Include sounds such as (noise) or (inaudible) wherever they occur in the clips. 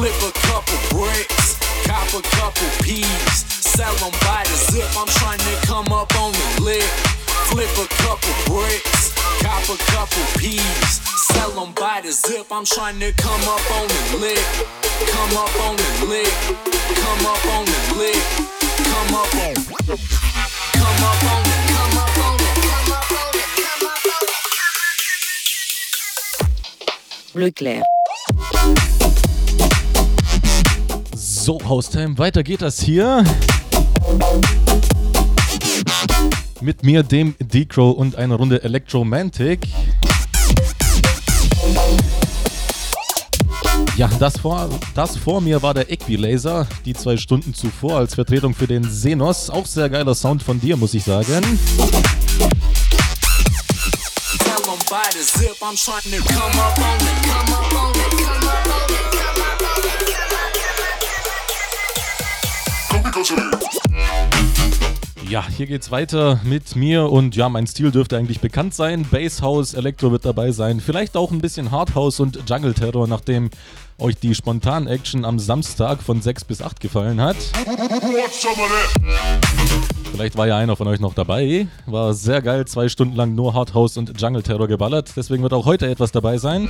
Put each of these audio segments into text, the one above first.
Flip a couple bricks, cop a couple peas, sell them by the zip. I'm trying to come up on the lip. Flip a couple bricks, cop a couple peas, sell them by the zip. I'm trying to come up on the lip. Come up on the lip. Come up on the lip. Come up on. Come up on. Come up on. So, Haustime, weiter geht das hier. Mit mir, dem Decro und einer Runde Electromantic. Ja, das vor, das vor mir war der Equilaser, die zwei Stunden zuvor als Vertretung für den Senos. Auch sehr geiler Sound von dir, muss ich sagen. Ja, hier geht's weiter mit mir und ja, mein Stil dürfte eigentlich bekannt sein. Basshouse, Elektro wird dabei sein, vielleicht auch ein bisschen Hardhouse und Jungle Terror, nachdem euch die Spontan-Action am Samstag von 6 bis 8 gefallen hat. Vielleicht war ja einer von euch noch dabei. War sehr geil, zwei Stunden lang nur Hardhouse und Jungle Terror geballert. Deswegen wird auch heute etwas dabei sein.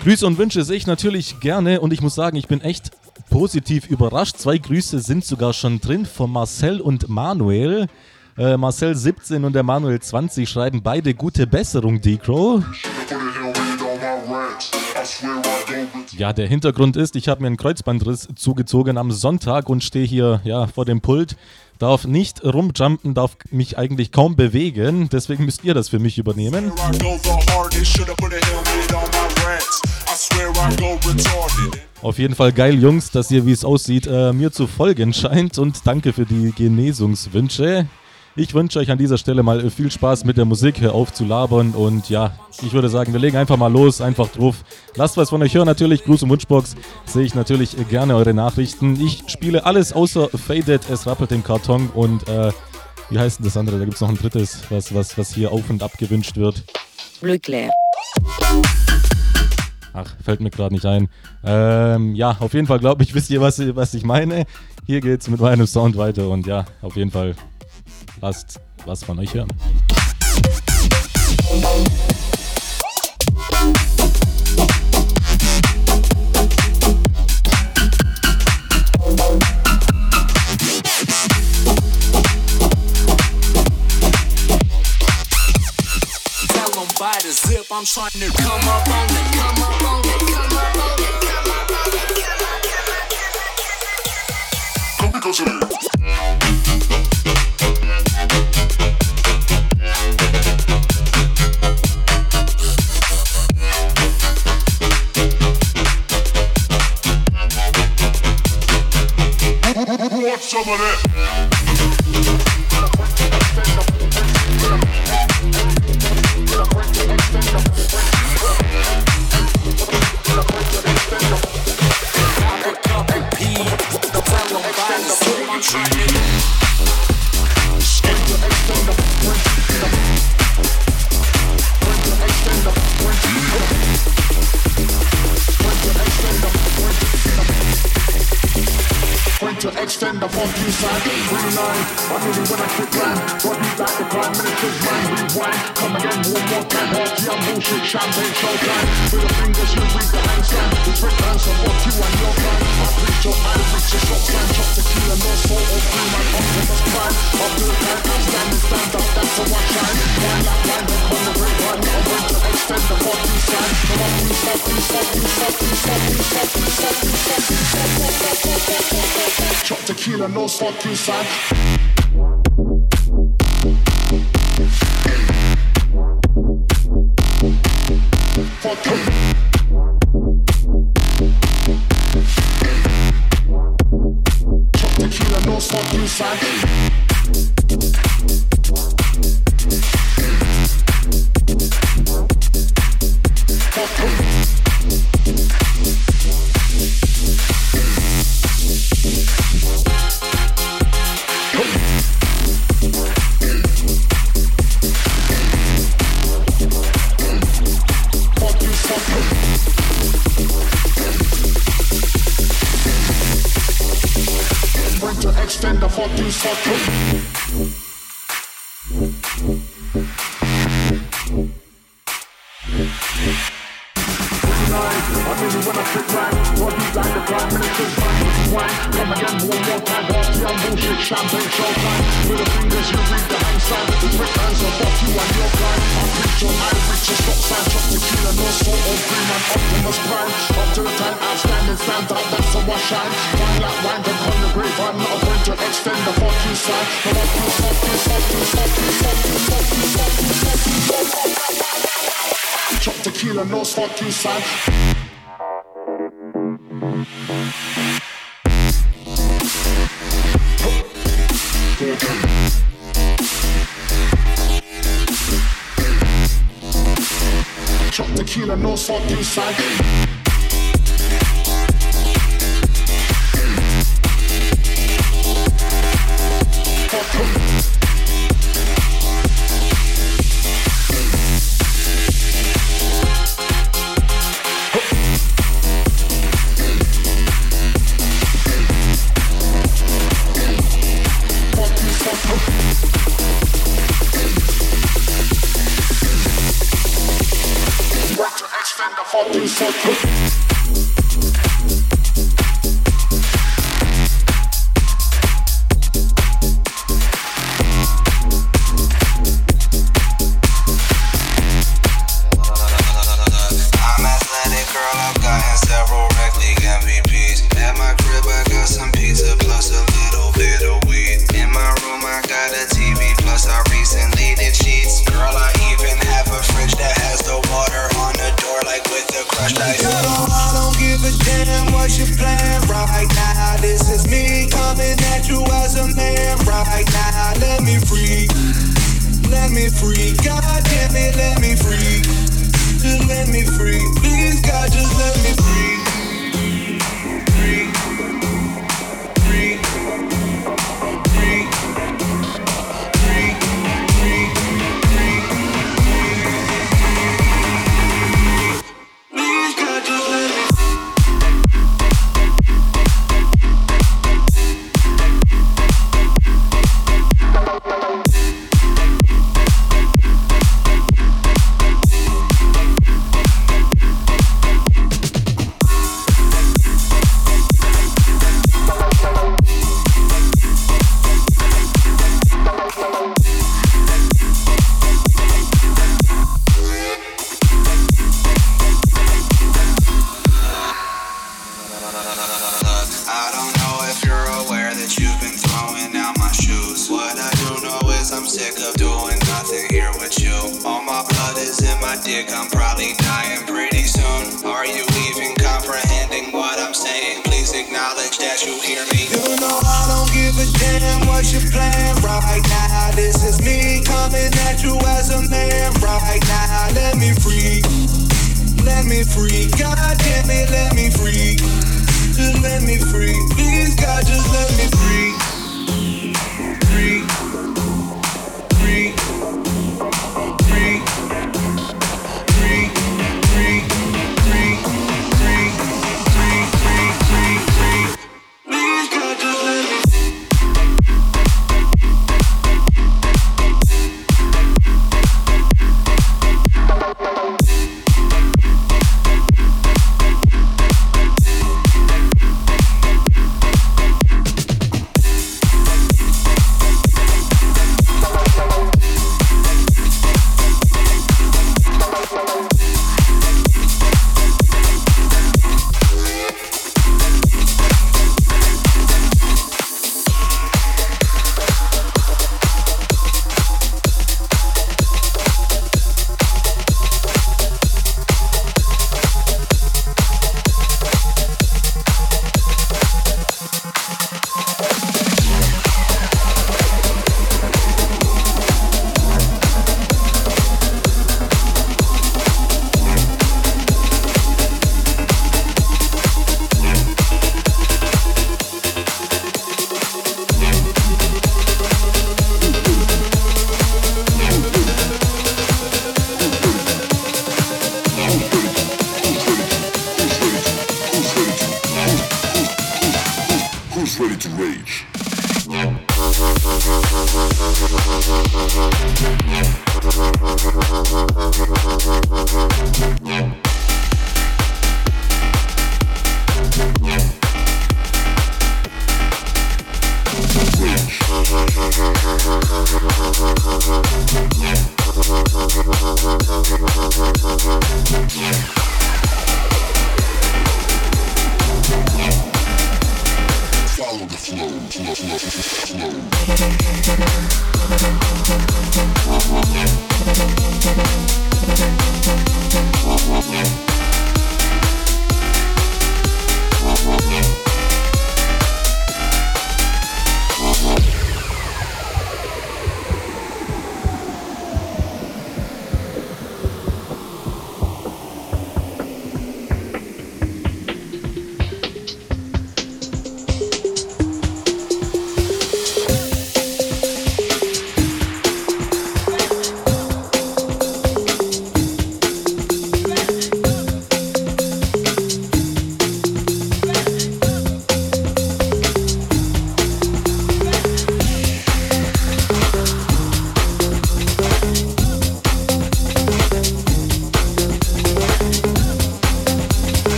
Grüße und Wünsche sehe ich natürlich gerne und ich muss sagen, ich bin echt positiv überrascht. Zwei Grüße sind sogar schon drin von Marcel und Manuel. Äh, Marcel 17 und der Manuel 20 schreiben beide gute Besserung, Decro. Ja, der Hintergrund ist, ich habe mir einen Kreuzbandriss zugezogen am Sonntag und stehe hier ja, vor dem Pult. Darf nicht rumjumpen, darf mich eigentlich kaum bewegen. Deswegen müsst ihr das für mich übernehmen. Auf jeden Fall geil, Jungs, dass ihr, wie es aussieht, äh, mir zu folgen (laughs) scheint. Und danke für die Genesungswünsche. Ich wünsche euch an dieser Stelle mal viel Spaß mit der Musik, hör auf zu labern und ja, ich würde sagen, wir legen einfach mal los, einfach drauf. Lasst was von euch hören, natürlich, Gruß und Wunschbox, sehe ich natürlich gerne eure Nachrichten. Ich spiele alles außer Faded, es rappelt im Karton und äh, wie heißt denn das andere? Da gibt es noch ein drittes, was, was, was hier auf und ab gewünscht wird. Clair. Ach, fällt mir gerade nicht ein. Ähm, ja, auf jeden Fall glaube ich, (laughs) wisst ihr, was, was ich meine. Hier geht's mit meinem Sound weiter und ja, auf jeden Fall Lasst was von euch hören. I'm trying to come up on it,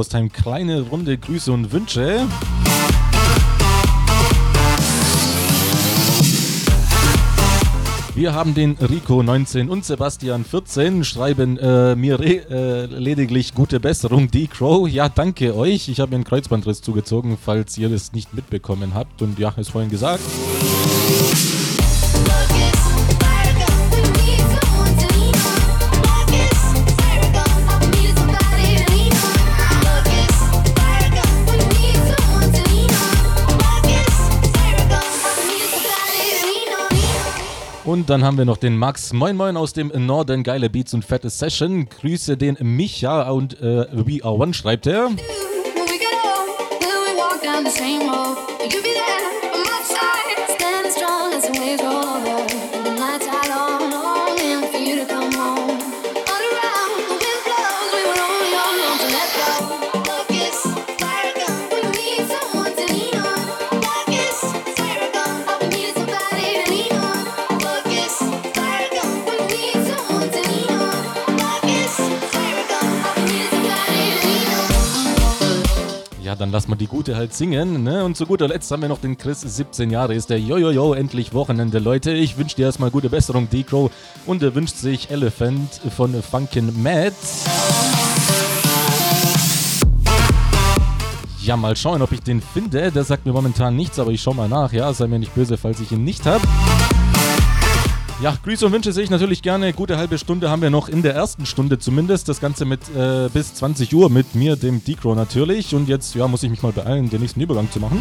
Haustime kleine Runde Grüße und Wünsche. Wir haben den Rico 19 und Sebastian 14, schreiben äh, mir äh, lediglich gute Besserung, D-Crow. Ja, danke euch. Ich habe mir einen Kreuzbandriss zugezogen, falls ihr das nicht mitbekommen habt. Und ja, ist vorhin gesagt. Dann haben wir noch den Max. Moin Moin aus dem Norden. Geile Beats und fette Session. Grüße den Micha und äh, We Are One schreibt er. Dann lass mal die Gute halt singen. Ne? Und zu guter Letzt haben wir noch den Chris, 17 Jahre ist der. Jojojo, endlich Wochenende, Leute. Ich wünsche dir erstmal gute Besserung, D-Crow. Und er wünscht sich Elephant von Funkin' Matt. Ja, mal schauen, ob ich den finde. Der sagt mir momentan nichts, aber ich schau mal nach. Ja, sei mir nicht böse, falls ich ihn nicht habe. Ja, Grüße und Wünsche sehe ich natürlich gerne. Gute halbe Stunde haben wir noch in der ersten Stunde zumindest. Das Ganze mit äh, bis 20 Uhr mit mir, dem Decro natürlich. Und jetzt ja, muss ich mich mal beeilen, den nächsten Übergang zu machen.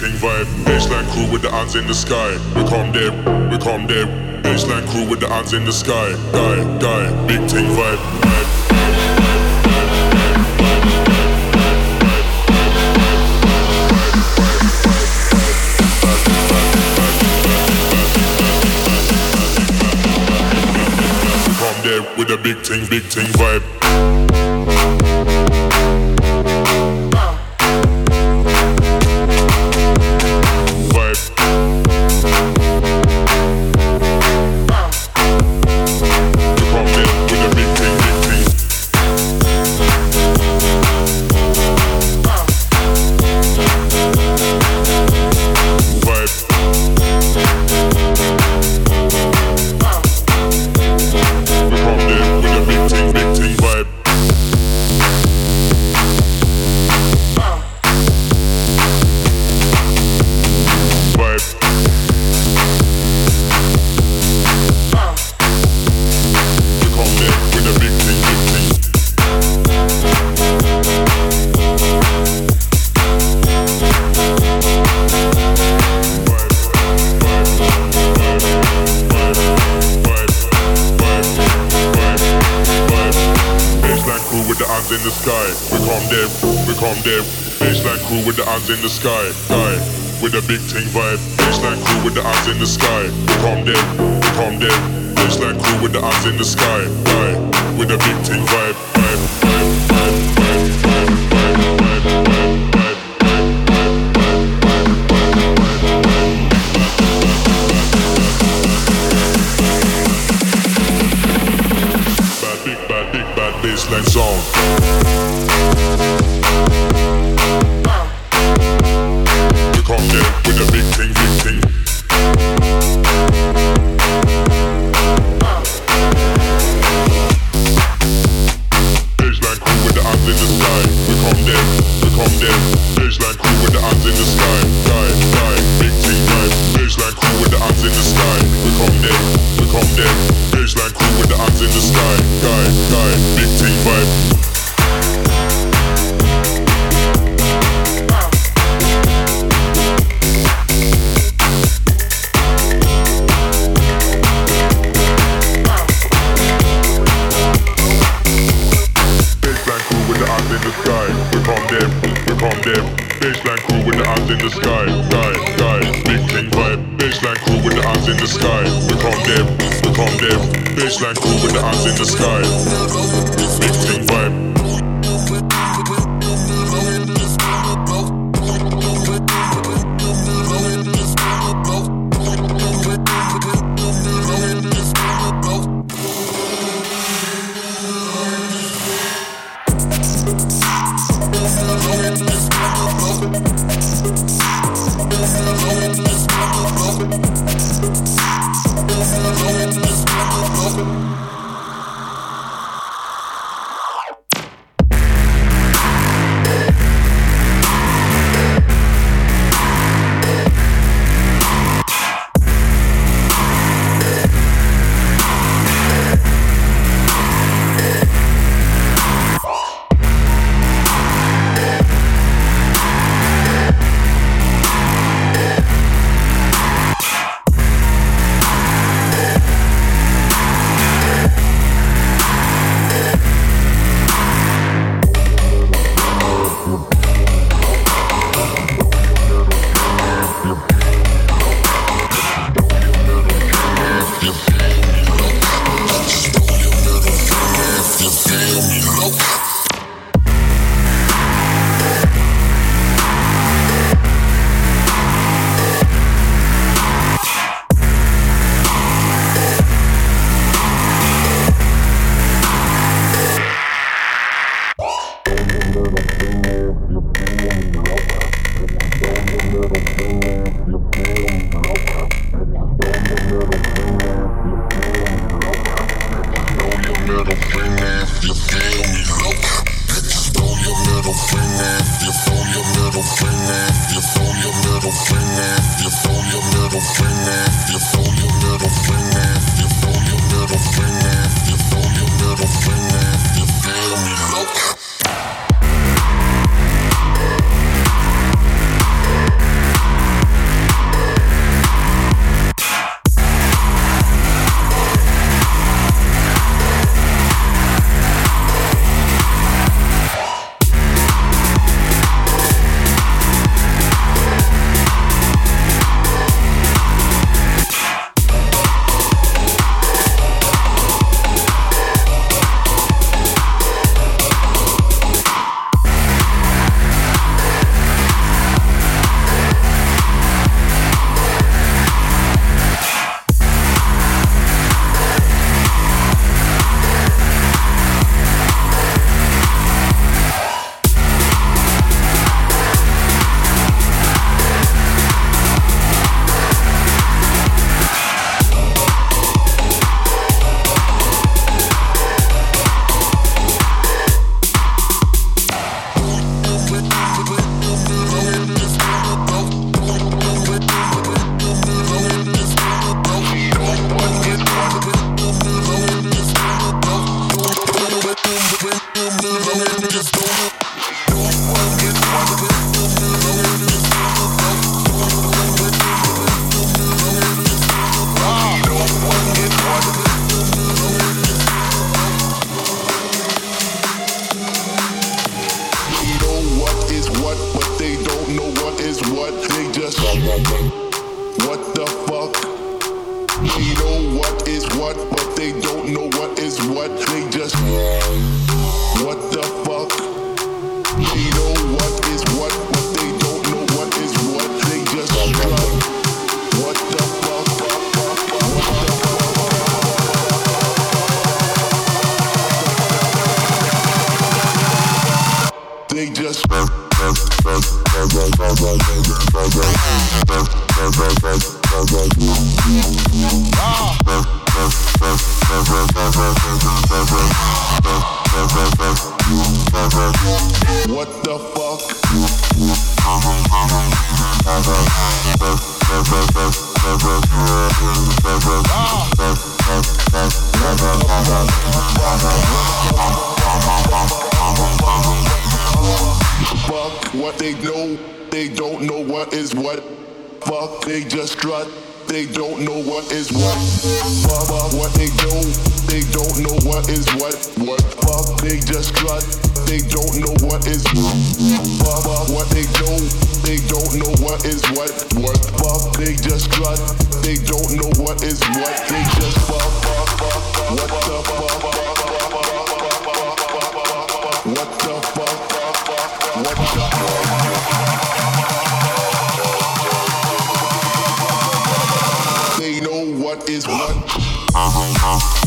Stimulating vibe, baseline crew with the hands in the sky. We come there, we come there. Baseline crew with the hands in the sky. Die, die. big thing vibe.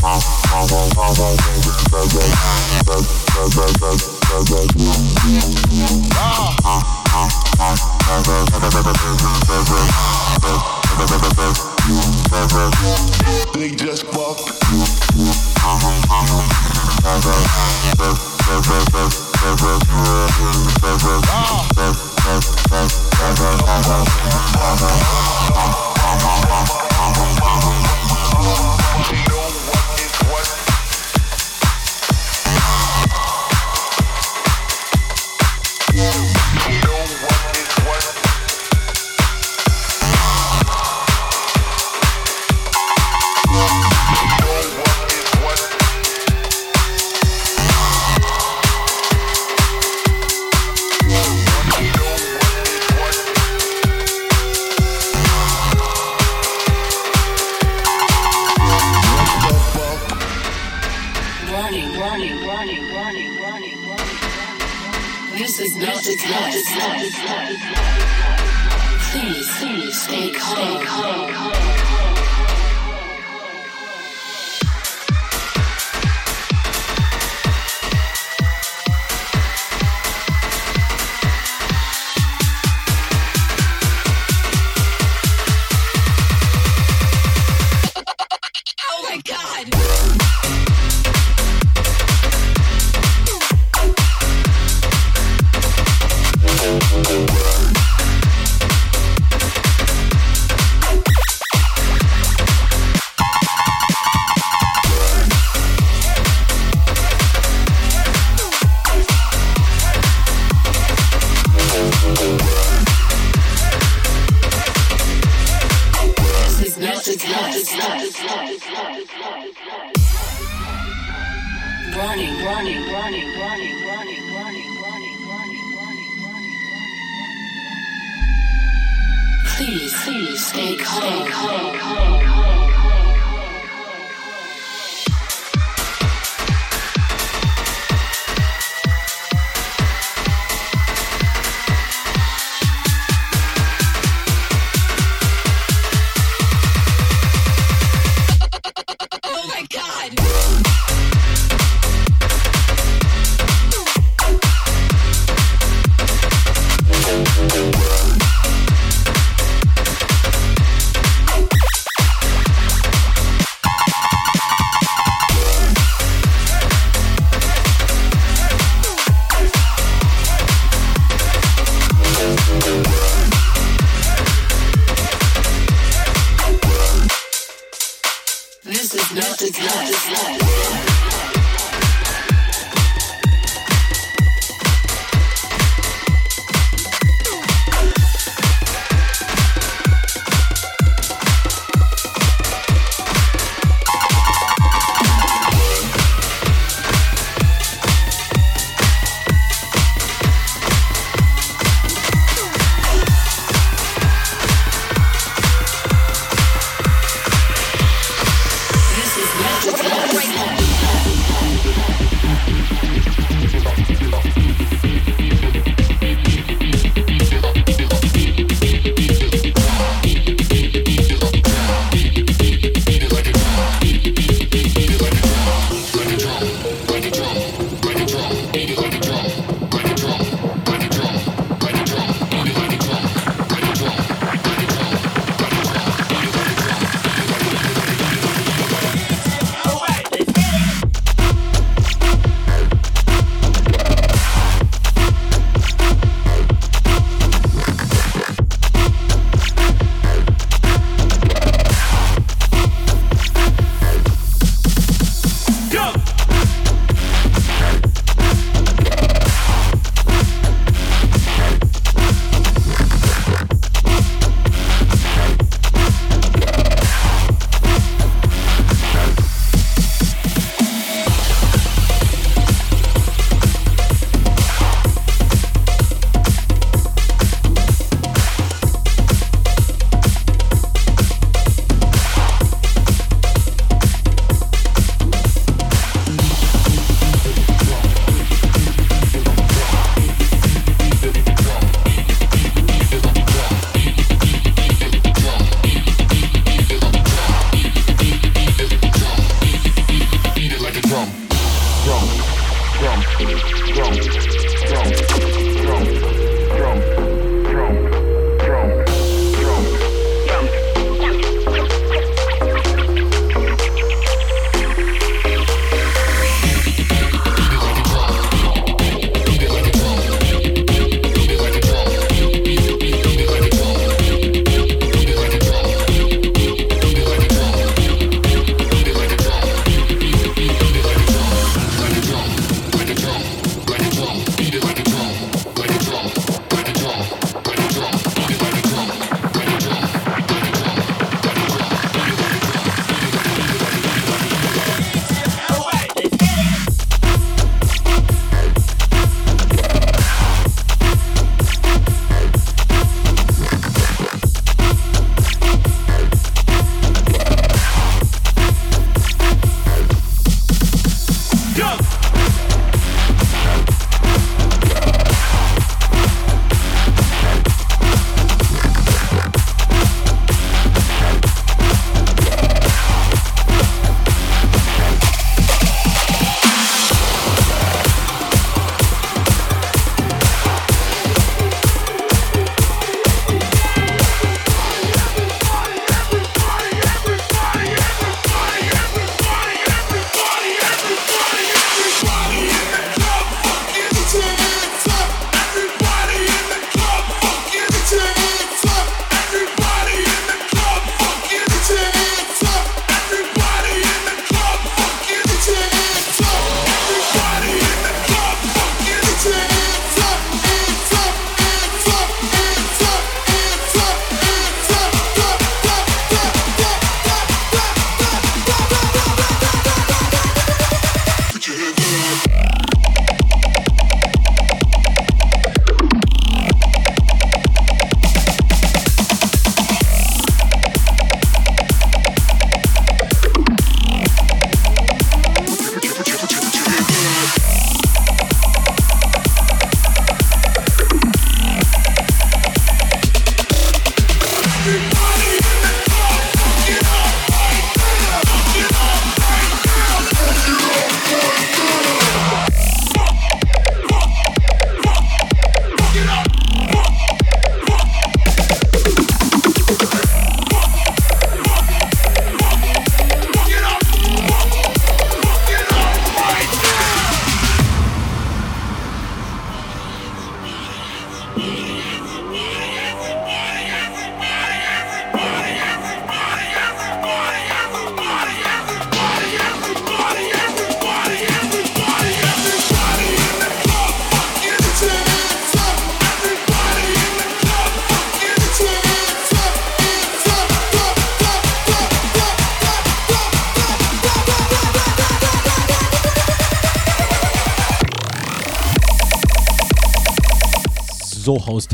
Oh.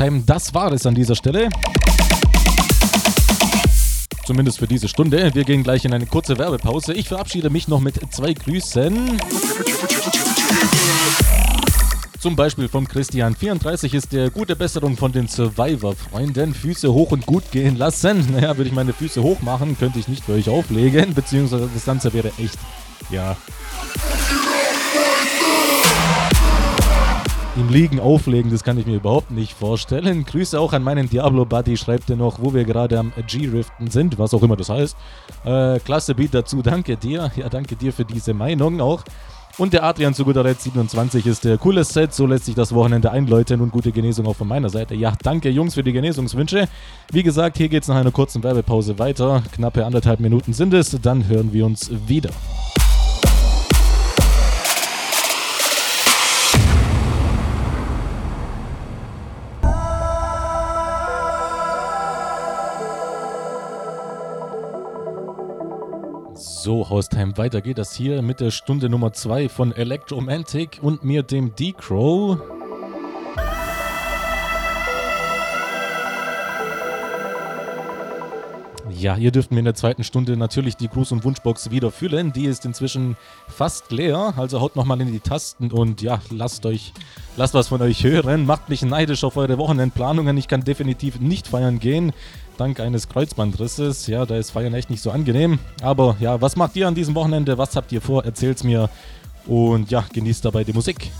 Haustime, das war es an dieser Stelle. Zumindest für diese Stunde. Wir gehen gleich in eine kurze Werbepause. Ich verabschiede mich noch mit zwei Grüßen. Zum Beispiel vom Christian 34 ist der gute Besserung von den Survivor-Freunden. Füße hoch und gut gehen lassen. (laughs) Naja, würde ich meine Füße hoch machen, könnte ich nicht für euch auflegen. Beziehungsweise das Ganze wäre echt, ja, Im Liegen auflegen, das kann ich mir überhaupt nicht vorstellen. Grüße auch an meinen Diablo-Buddy, schreibt er noch, wo wir gerade am G-Riften sind, was auch immer das heißt. Äh, klasse Beat dazu, danke dir. Ja, danke dir für diese Meinung auch. Und der Adrian zu guter Letzt 27 ist der cooles Set, so lässt sich das Wochenende einläuten und gute Genesung auch von meiner Seite. Ja, danke Jungs für die Genesungswünsche. Wie gesagt, hier geht es nach einer kurzen Werbepause weiter. Knappe anderthalb Minuten sind es, dann hören wir uns wieder. So, Haustime, weiter geht das hier mit der Stunde Nummer 2 von Electromantic und mir, dem D-Crow. Ja, ihr dürft mir in der zweiten Stunde natürlich die Gruß- und Wunschbox wieder füllen. Die ist inzwischen fast leer. Also haut nochmal in die Tasten und ja, lasst euch, lasst was von euch hören. Macht mich neidisch auf eure Wochenendplanungen. Ich kann definitiv nicht feiern gehen. Dank eines Kreuzbandrisses. Ja, da ist Feiern echt nicht so angenehm. Aber ja, was macht ihr an diesem Wochenende? Was habt ihr vor? Erzählt's mir. Und ja, genießt dabei die Musik.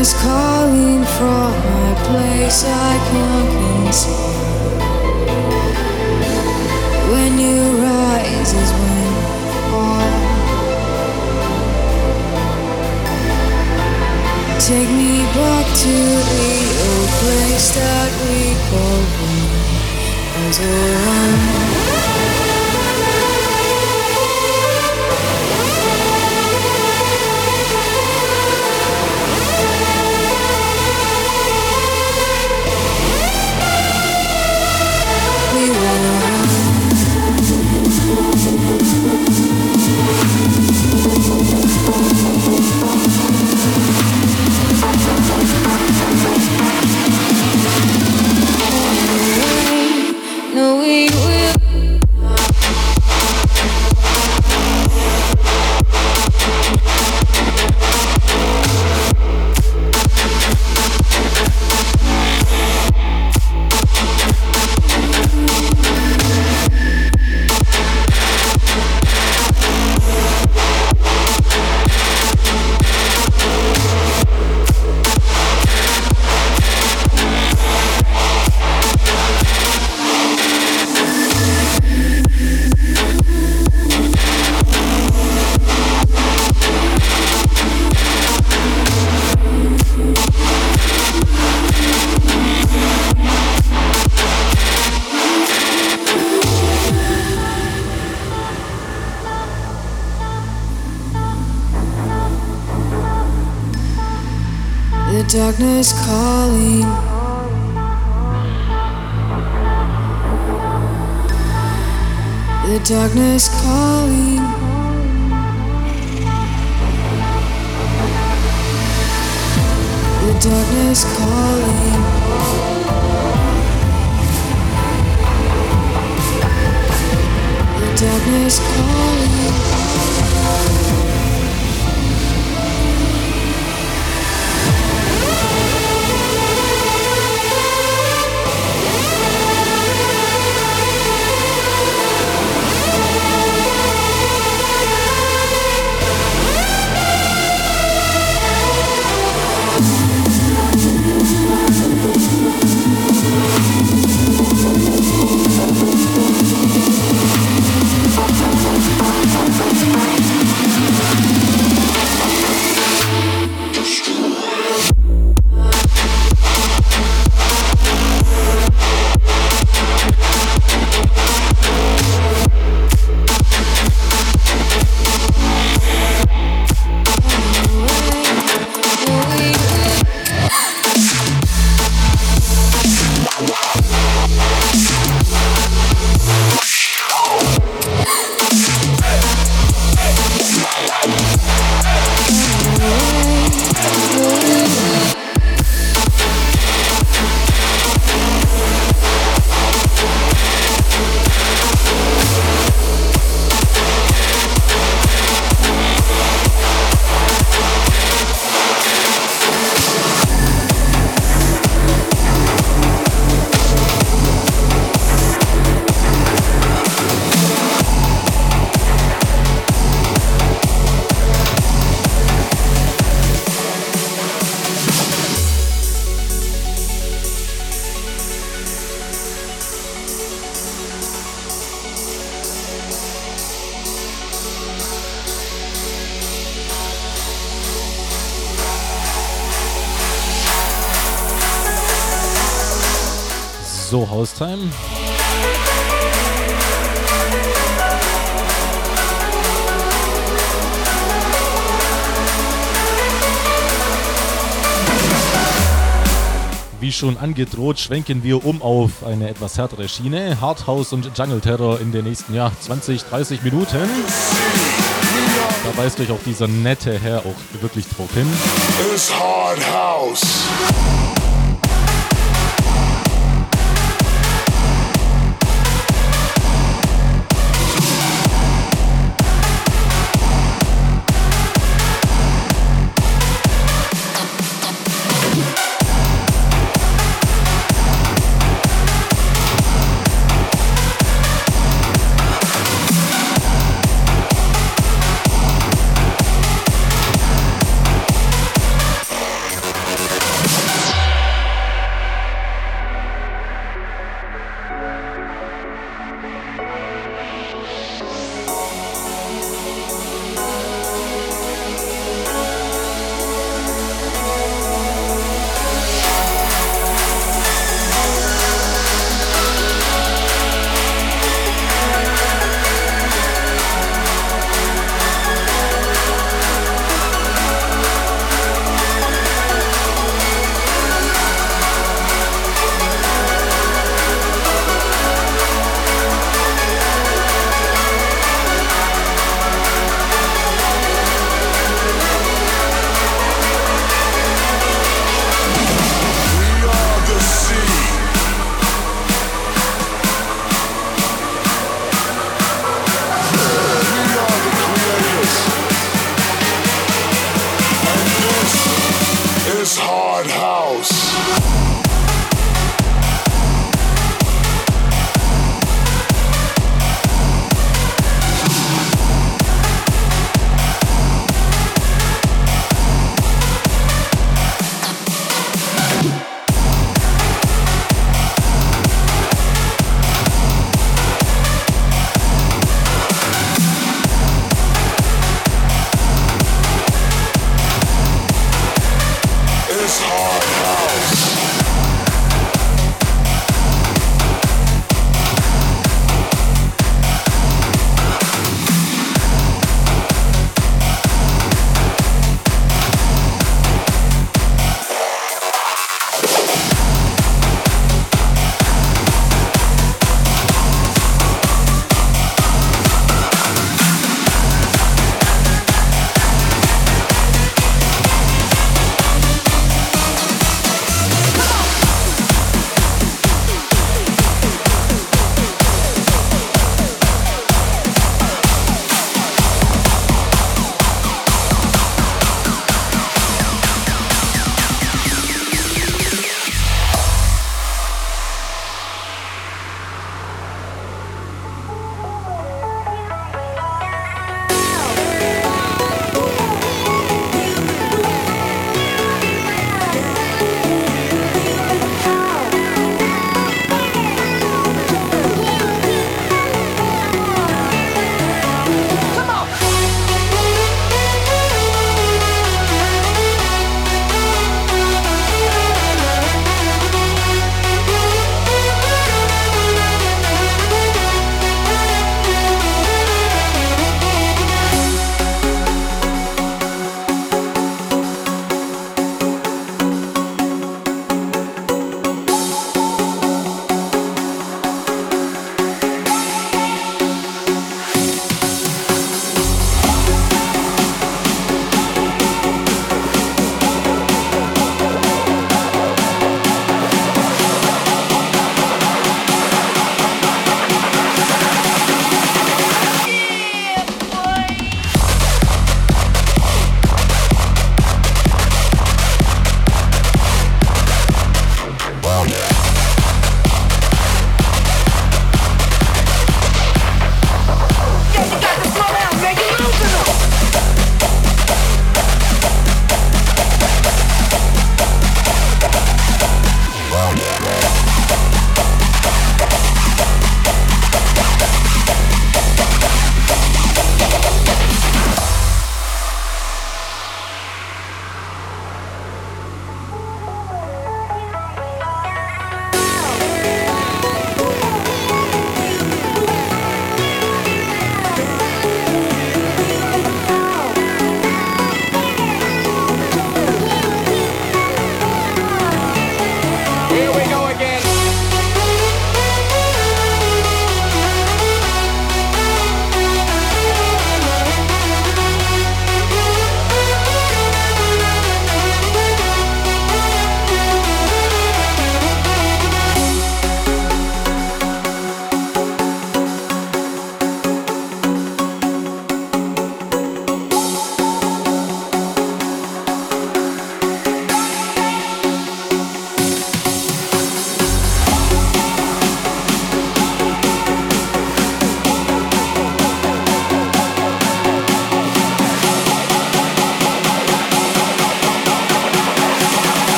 Darkness calling from my place I can't conceal. When you rise is when you fall. Take me back to the old place that we call home. As one. Schon angedroht, schwenken wir um auf eine etwas härtere Schiene. Hardhouse und Jungle Terror in den nächsten ja, 20, 30 Minuten. Da weist euch auch dieser nette Herr auch wirklich drauf hin. It's hard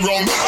wrong.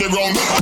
the ground.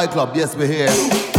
Fight Club. Yes, we're here.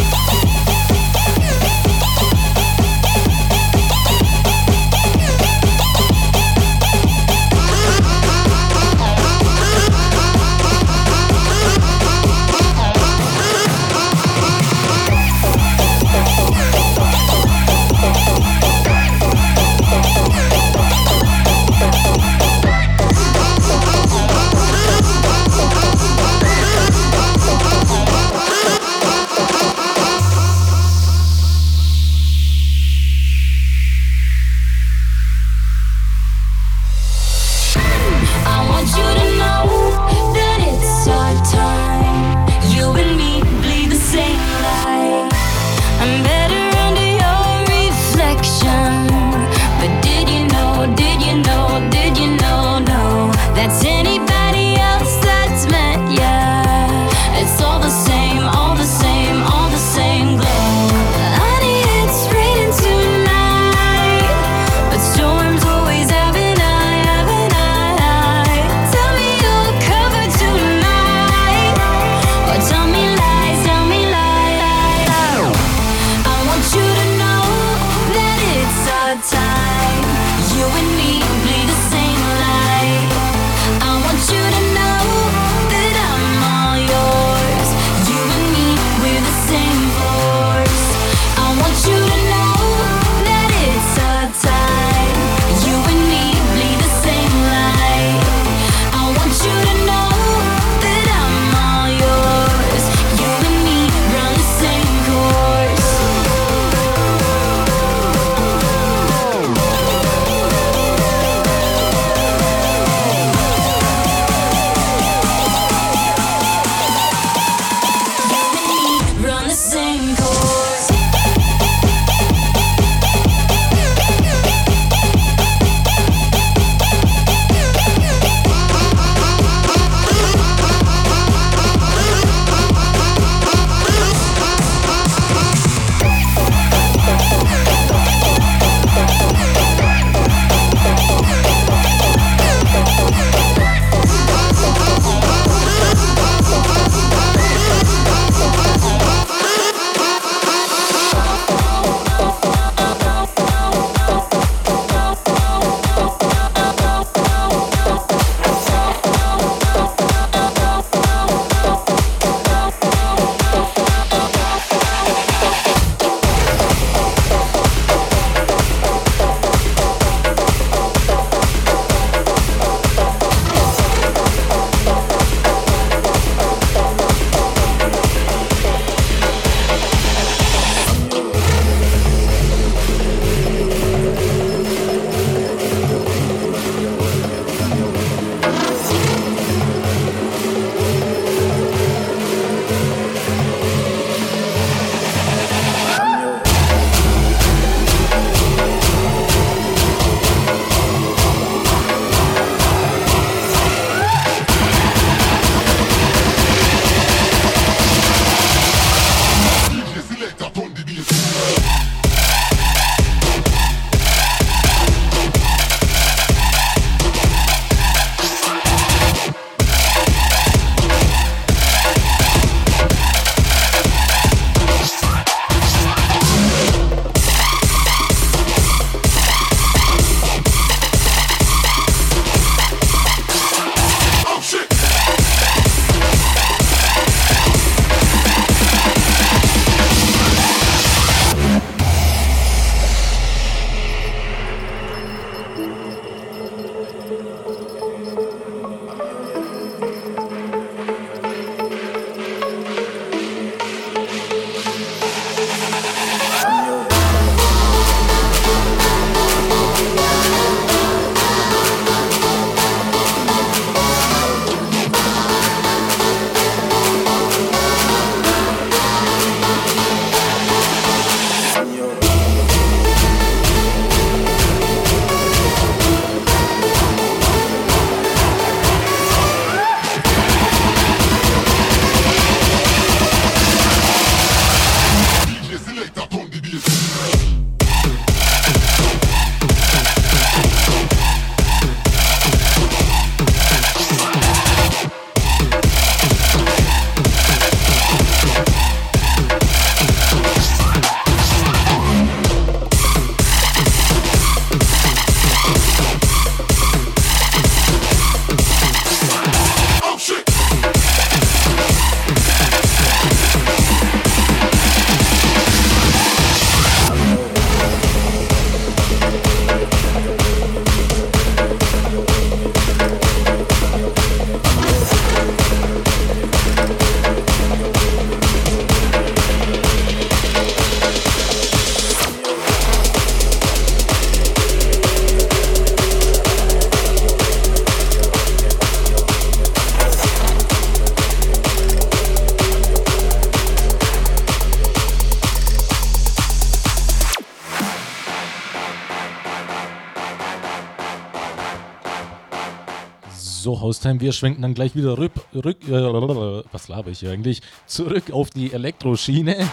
Haustime, wir schwenken dann gleich wieder rück, rück äh, was laber ich hier eigentlich? Zurück auf die Elektroschiene.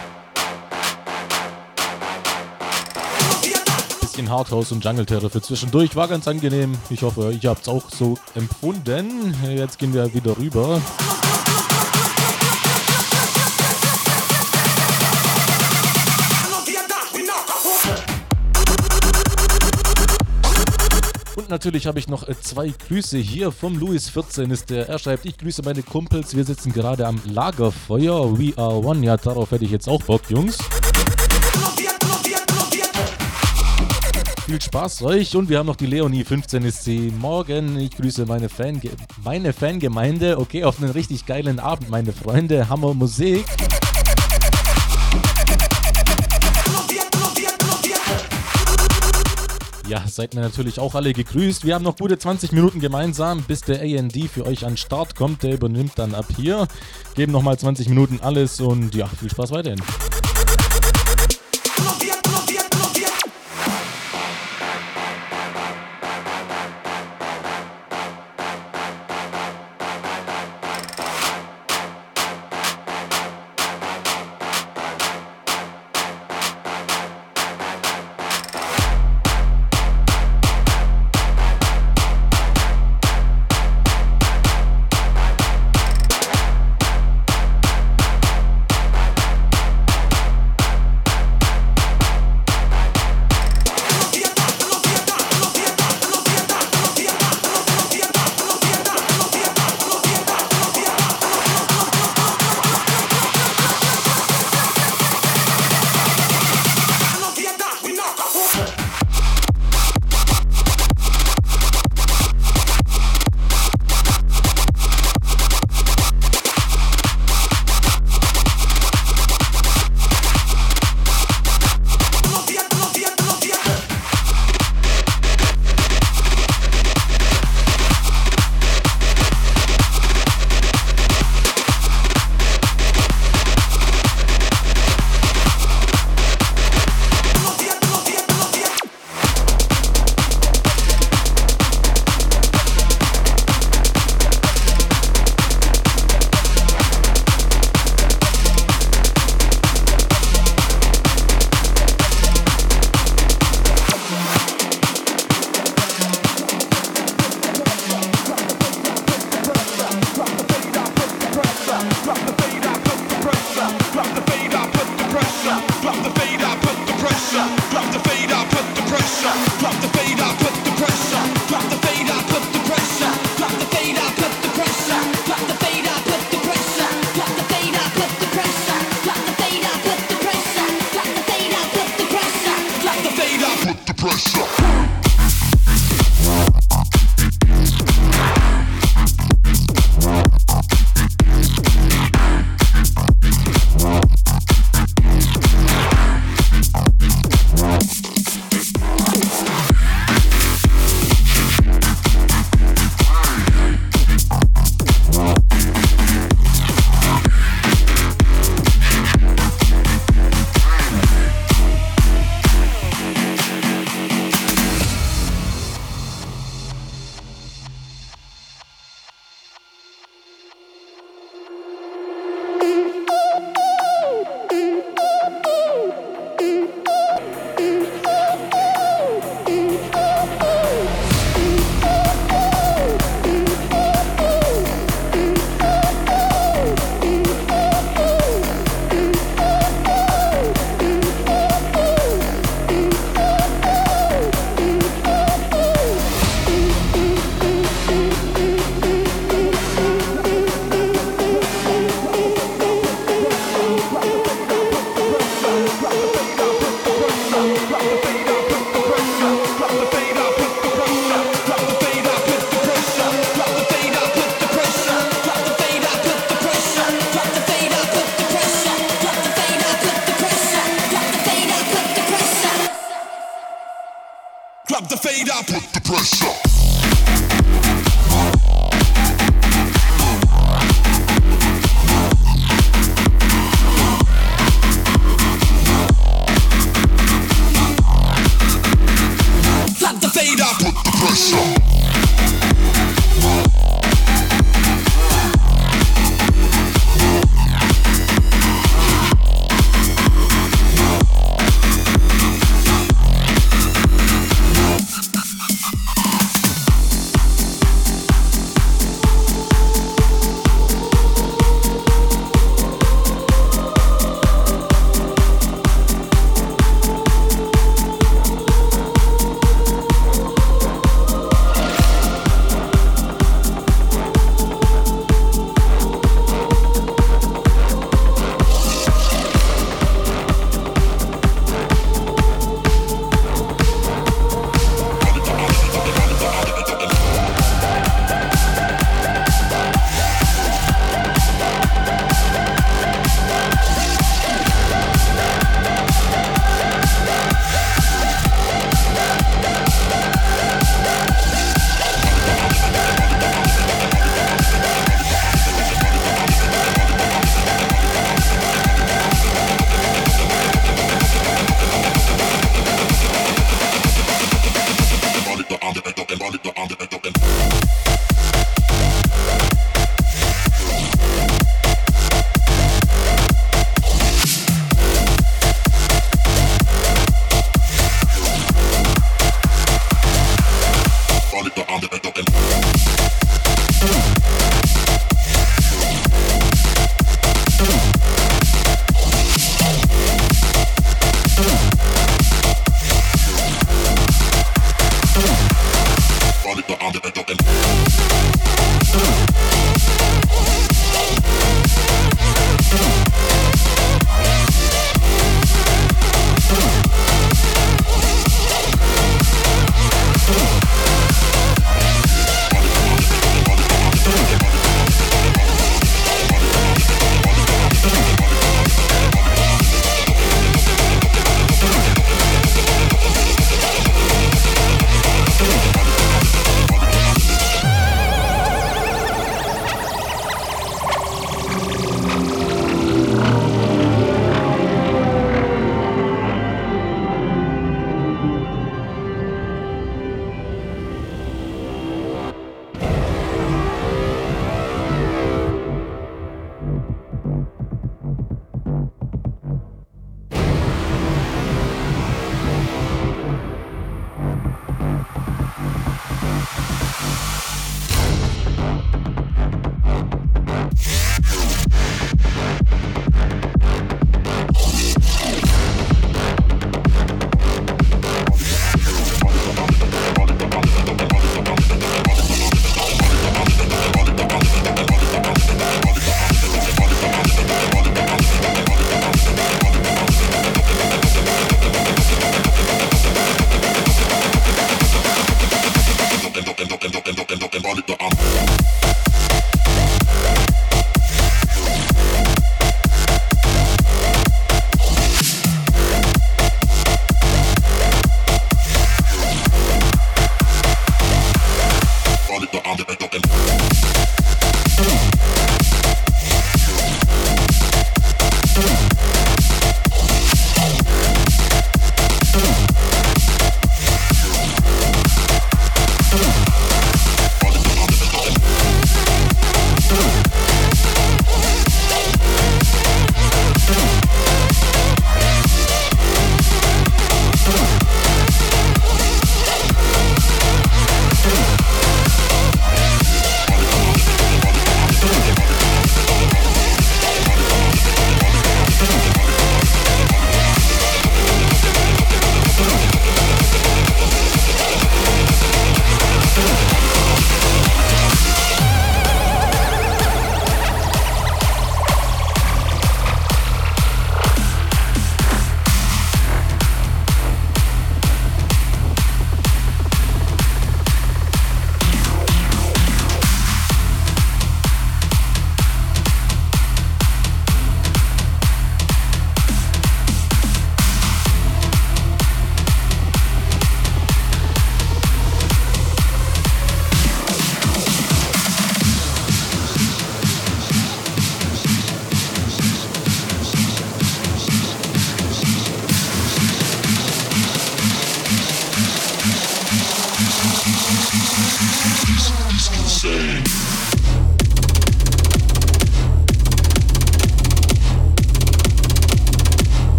Bisschen Hardhouse und Jungle Terror für zwischendurch war ganz angenehm. Ich hoffe, ihr habt es auch so empfunden. Jetzt gehen wir wieder rüber. Natürlich habe ich noch äh, zwei Grüße hier vom Louis 14 ist der. Er schreibt, ich grüße meine Kumpels. Wir sitzen gerade am Lagerfeuer. We are one. Ja, darauf hätte ich jetzt auch Bock, Jungs. Viel Spaß euch und wir haben noch die Leonie 15 ist sie. Morgen, ich grüße meine, Fange meine Fangemeinde. Okay, auf einen richtig geilen Abend, meine Freunde. Hammer Musik. Ja, seid mir natürlich auch alle gegrüßt. Wir haben noch gute 20 Minuten gemeinsam, bis der AND für euch an Start kommt. Der übernimmt dann ab hier. Geben nochmal 20 Minuten alles und ja, viel Spaß weiterhin.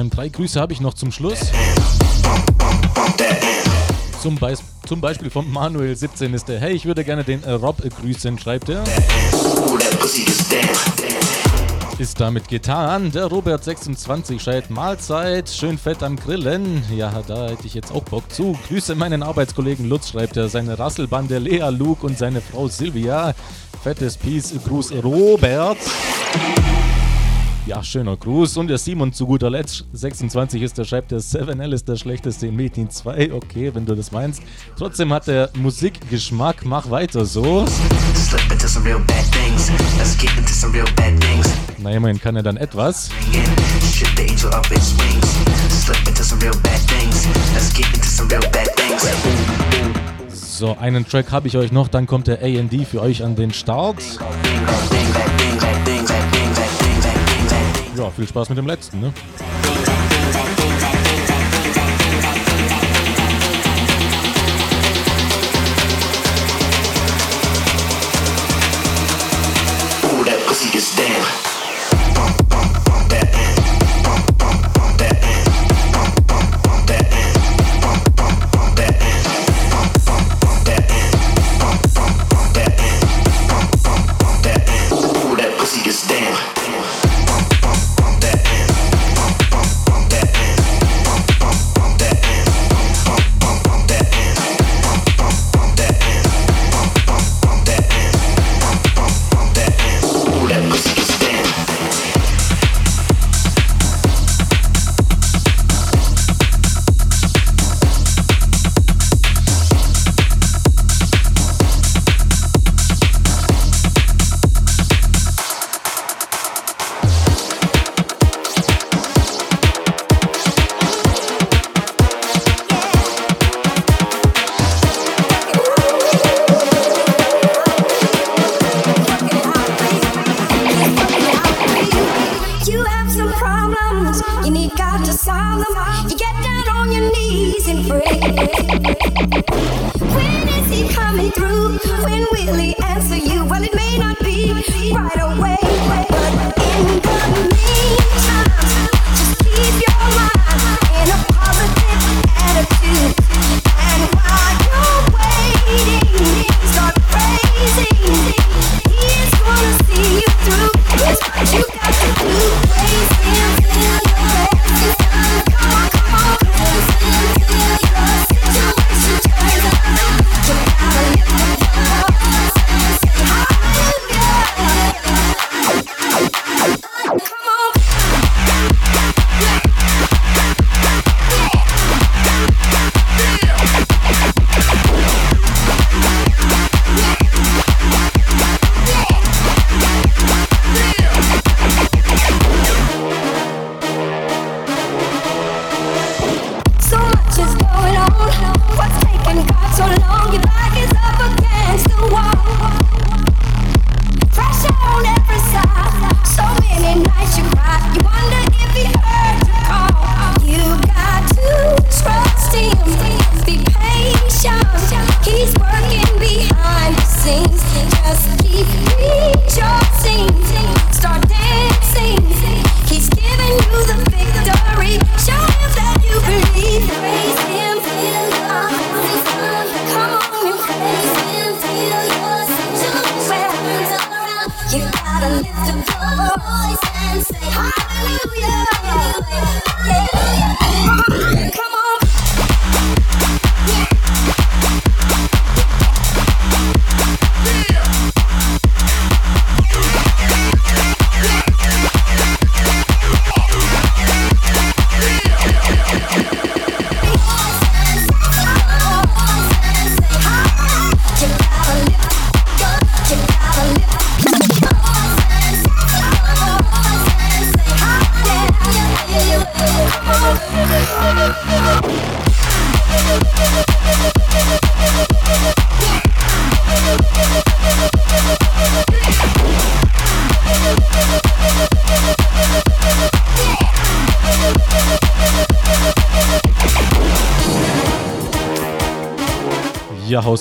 Haustime, drei Grüße habe ich noch zum Schluss. Zum, Beis zum Beispiel von Manuel17 ist der, hey, ich würde gerne den Rob grüßen, schreibt er. Ist damit getan. Der Robert26 schreibt Mahlzeit, schön fett am Grillen. Ja, da hätte ich jetzt auch Bock zu. Grüße meinen Arbeitskollegen Lutz, schreibt er. Seine Rasselbande Lea Luke und seine Frau Silvia. Fettes Peace, Gruß Robert. Ja, schöner Gruß. Und der Simon zu guter Letzt, 26 ist der, schreibt der 7L ist der schlechteste in Metin 2. Okay, wenn du das meinst. Trotzdem hat der Musikgeschmack. Mach weiter so. Na, immerhin kann er dann etwas. So, einen Track habe ich euch noch, dann kommt der AD für euch an den Start. Ja, viel Spaß mit dem letzten, ne? Gets down.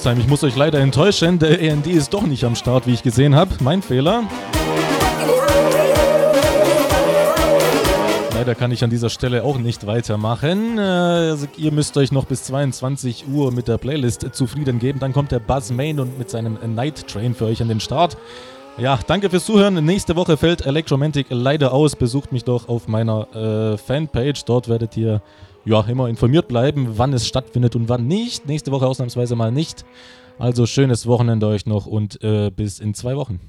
Haustime, ich muss euch leider enttäuschen. Der AND ist doch nicht am Start, wie ich gesehen habe. Mein Fehler. Leider kann ich an dieser Stelle auch nicht weitermachen. Äh, also ihr müsst euch noch bis 22 Uhr mit der Playlist zufrieden geben. Dann kommt der Buzz Main und mit seinem Night Train für euch an den Start. Ja, danke fürs Zuhören. Nächste Woche fällt Electromantic leider aus. Besucht mich doch auf meiner äh, Fanpage. Dort werdet ihr ja immer informiert bleiben, wann es stattfindet und wann nicht. Nächste Woche ausnahmsweise mal nicht. Also schönes Wochenende euch noch und äh, bis in zwei Wochen.